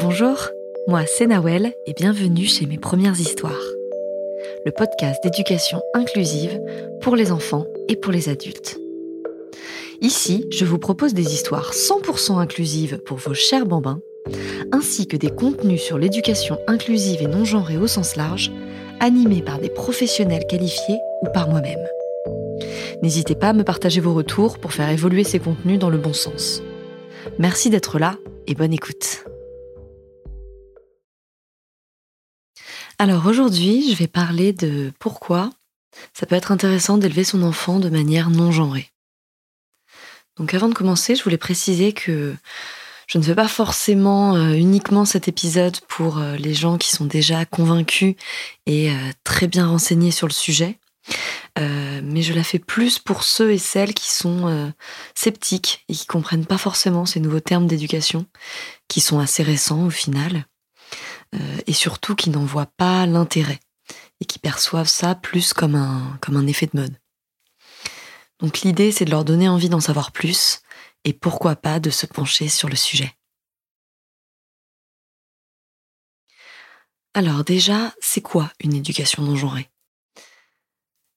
Bonjour, moi c'est Nawel et bienvenue chez mes premières histoires. Le podcast d'éducation inclusive pour les enfants et pour les adultes. Ici, je vous propose des histoires 100% inclusives pour vos chers bambins, ainsi que des contenus sur l'éducation inclusive et non genrée au sens large, animés par des professionnels qualifiés ou par moi-même. N'hésitez pas à me partager vos retours pour faire évoluer ces contenus dans le bon sens. Merci d'être là et bonne écoute. Alors aujourd'hui, je vais parler de pourquoi ça peut être intéressant d'élever son enfant de manière non genrée. Donc avant de commencer, je voulais préciser que je ne fais pas forcément euh, uniquement cet épisode pour euh, les gens qui sont déjà convaincus et euh, très bien renseignés sur le sujet, mais je la fais plus pour ceux et celles qui sont sceptiques et qui comprennent pas forcément ces nouveaux termes d'éducation, qui sont assez récents au final, et surtout qui n'en voient pas l'intérêt et qui perçoivent ça plus comme un, effet de mode. Donc l'idée, c'est de leur donner envie d'en savoir plus et pourquoi pas de se pencher sur le sujet. Alors déjà, c'est quoi une éducation non genrée?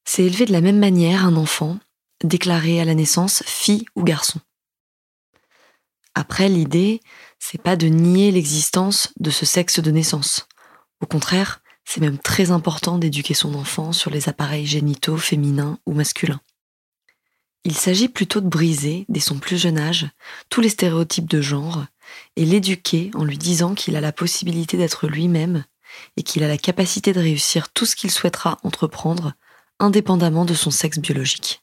C'est élever de la même manière un enfant déclaré à la naissance fille ou garçon. Après, l'idée, c'est pas de nier l'existence de ce sexe de naissance. Au contraire, c'est même très important d'éduquer son enfant sur les appareils génitaux féminins ou masculins. Il s'agit plutôt de briser, dès son plus jeune âge, tous les stéréotypes de genre et l'éduquer en lui disant qu'il a la possibilité d'être lui-même et qu'il a la capacité de réussir tout ce qu'il souhaitera entreprendre, indépendamment de son sexe biologique.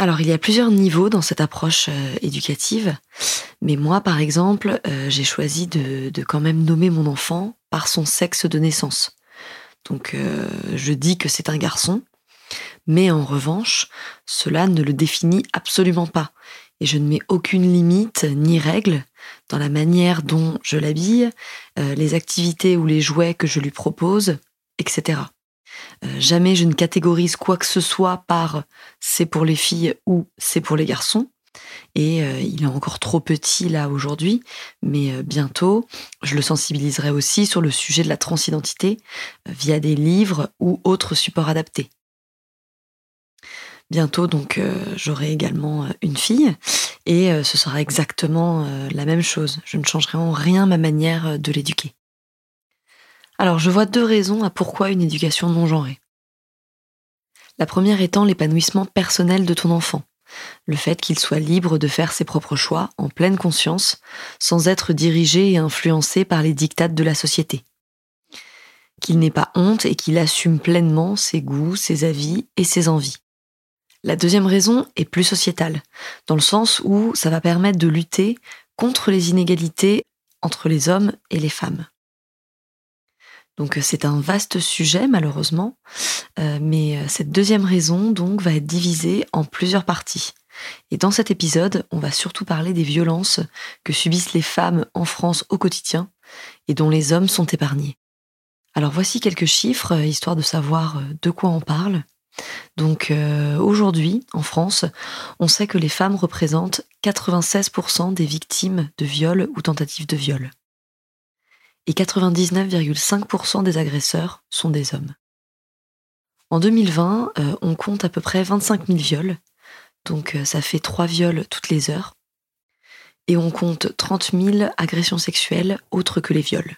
Alors, il y a plusieurs niveaux dans cette approche euh, éducative, mais moi, par exemple, euh, j'ai choisi de, quand même nommer mon enfant par son sexe de naissance. Donc, euh, je dis que c'est un garçon, mais en revanche, cela ne le définit absolument pas. Et je ne mets aucune limite ni règle dans la manière dont je l'habille, les activités ou les jouets que je lui propose, etc. Euh, jamais je ne catégorise quoi que ce soit par c'est pour les filles ou c'est pour les garçons. Et euh, il est encore trop petit là aujourd'hui, mais euh, bientôt, je le sensibiliserai aussi sur le sujet de la transidentité via des livres ou autres supports adaptés. Bientôt, donc, j'aurai également une fille et ce sera exactement la même chose. Je ne changerai en rien ma manière de l'éduquer. Alors, je vois deux raisons à pourquoi une éducation non genrée. La première étant l'épanouissement personnel de ton enfant. Le fait qu'il soit libre de faire ses propres choix en pleine conscience, sans être dirigé et influencé par les dictates de la société. Qu'il n'ait pas honte et qu'il assume pleinement ses goûts, ses avis et ses envies. La deuxième raison est plus sociétale, dans le sens où ça va permettre de lutter contre les inégalités entre les hommes et les femmes. Donc euh, c'est un vaste sujet malheureusement, euh, mais euh, cette deuxième raison donc va être divisée en plusieurs parties. Et dans cet épisode, on va surtout parler des violences que subissent les femmes en France au quotidien et dont les hommes sont épargnés. Alors voici quelques chiffres, histoire de savoir de quoi on parle. Donc aujourd'hui, en France, on sait que les femmes représentent 96% des victimes de viols ou tentatives de viol et 99,5% des agresseurs sont des hommes. En 2020, euh, on compte à peu près 25 000 viols, donc euh, ça fait 3 viols toutes les heures, et on compte 30 000 agressions sexuelles autres que les viols.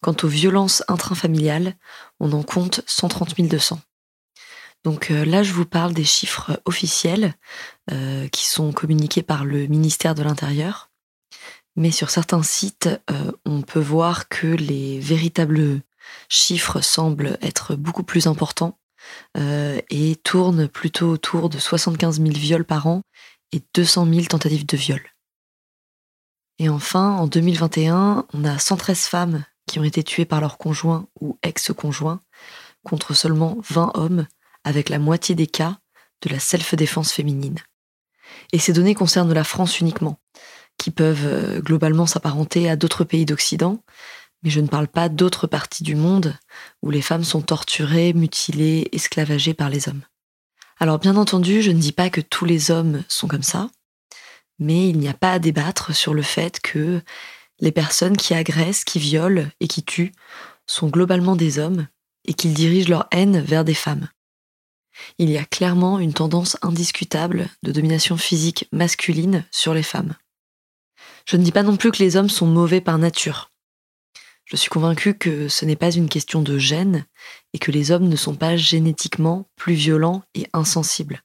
Quant aux violences intrafamiliales, on en compte 130 200. Donc euh, là, je vous parle des chiffres officiels qui sont communiqués par le ministère de l'Intérieur. Mais sur certains sites, euh, on peut voir que les véritables chiffres semblent être beaucoup plus importants euh, et tournent plutôt autour de 75 000 viols par an et 200 000 tentatives de viol. Et enfin, en 2021, on a 113 femmes qui ont été tuées par leur conjoint ou ex-conjoint, contre seulement 20 hommes, avec la moitié des cas de la self-défense féminine. Et ces données concernent la France uniquement qui peuvent euh, globalement s'apparenter à d'autres pays d'Occident, mais je ne parle pas d'autres parties du monde où les femmes sont torturées, mutilées, esclavagées par les hommes. Alors bien entendu, je ne dis pas que tous les hommes sont comme ça, Mais il n'y a pas à débattre sur le fait que les personnes qui agressent, qui violent et qui tuent sont globalement des hommes et qu'ils dirigent leur haine vers des femmes. Il y a clairement une tendance indiscutable de domination physique masculine sur les femmes. Je ne dis pas non plus que les hommes sont mauvais par nature. Je suis convaincue que ce n'est pas une question de gène et que les hommes ne sont pas génétiquement plus violents et insensibles.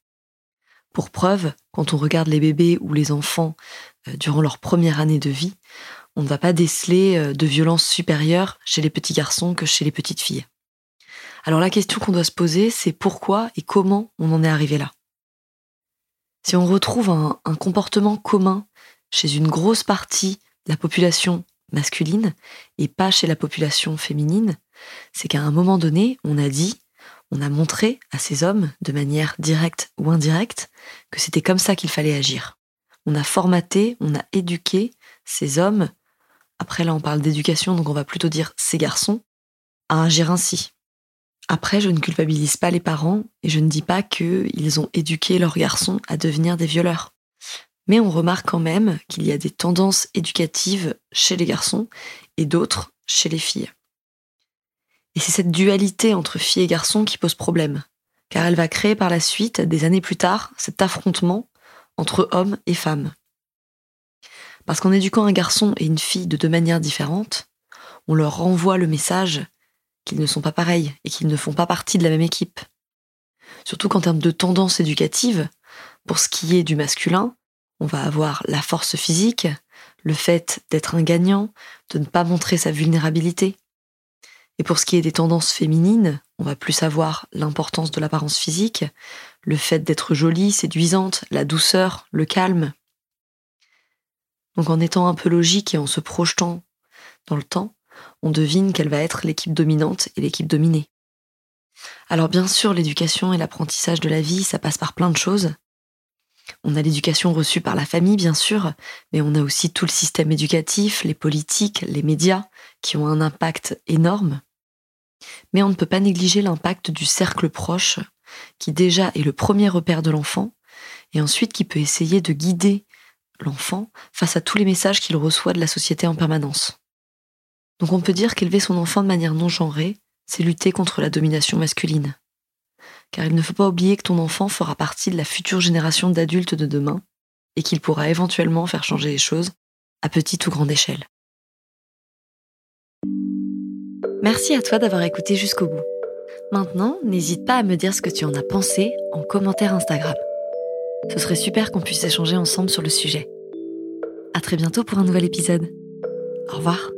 Pour preuve, quand on regarde les bébés ou les enfants euh, durant leur première année de vie, on ne va pas déceler euh, de violence supérieure chez les petits garçons que chez les petites filles. Alors la question qu'on doit se poser, c'est pourquoi et comment on en est arrivé là? Si on retrouve un, un comportement commun chez une grosse partie de la population masculine et pas chez la population féminine, c'est qu'à un moment donné, on a dit, on a montré à ces hommes, de manière directe ou indirecte, que c'était comme ça qu'il fallait agir. On a formaté, on a éduqué ces hommes, après là on parle d'éducation, donc on va plutôt dire ces garçons, à agir ainsi. Après, je ne culpabilise pas les parents et je ne dis pas qu'ils ont éduqué leurs garçons à devenir des violeurs. Mais on remarque quand même qu'il y a des tendances éducatives chez les garçons et d'autres chez les filles. Et c'est cette dualité entre filles et garçons qui pose problème, car elle va créer par la suite, des années plus tard, cet affrontement entre hommes et femmes. Parce qu'en éduquant un garçon et une fille de deux manières différentes, on leur renvoie le message qu'ils ne sont pas pareils et qu'ils ne font pas partie de la même équipe. Surtout qu'en termes de tendance éducative, pour ce qui est du masculin, on va avoir la force physique, le fait d'être un gagnant, de ne pas montrer sa vulnérabilité. Et pour ce qui est des tendances féminines, on va plus avoir l'importance de l'apparence physique, le fait d'être jolie, séduisante, la douceur, le calme. Donc en étant un peu logique et en se projetant dans le temps, on devine quelle va être l'équipe dominante et l'équipe dominée. Alors bien sûr, l'éducation et l'apprentissage de la vie, ça passe par plein de choses. On a l'éducation reçue par la famille, bien sûr, mais on a aussi tout le système éducatif, les politiques, les médias, qui ont un impact énorme. Mais on ne peut pas négliger l'impact du cercle proche, qui déjà est le premier repère de l'enfant, et ensuite qui peut essayer de guider l'enfant face à tous les messages qu'il reçoit de la société en permanence. Donc on peut dire qu'élever son enfant de manière non genrée, c'est lutter contre la domination masculine. Car il ne faut pas oublier que ton enfant fera partie de la future génération d'adultes de demain et qu'il pourra éventuellement faire changer les choses à petite ou grande échelle. Merci à toi d'avoir écouté jusqu'au bout. Maintenant, n'hésite pas à me dire ce que tu en as pensé en commentaire Instagram. Ce serait super qu'on puisse échanger ensemble sur le sujet. À très bientôt pour un nouvel épisode. Au revoir.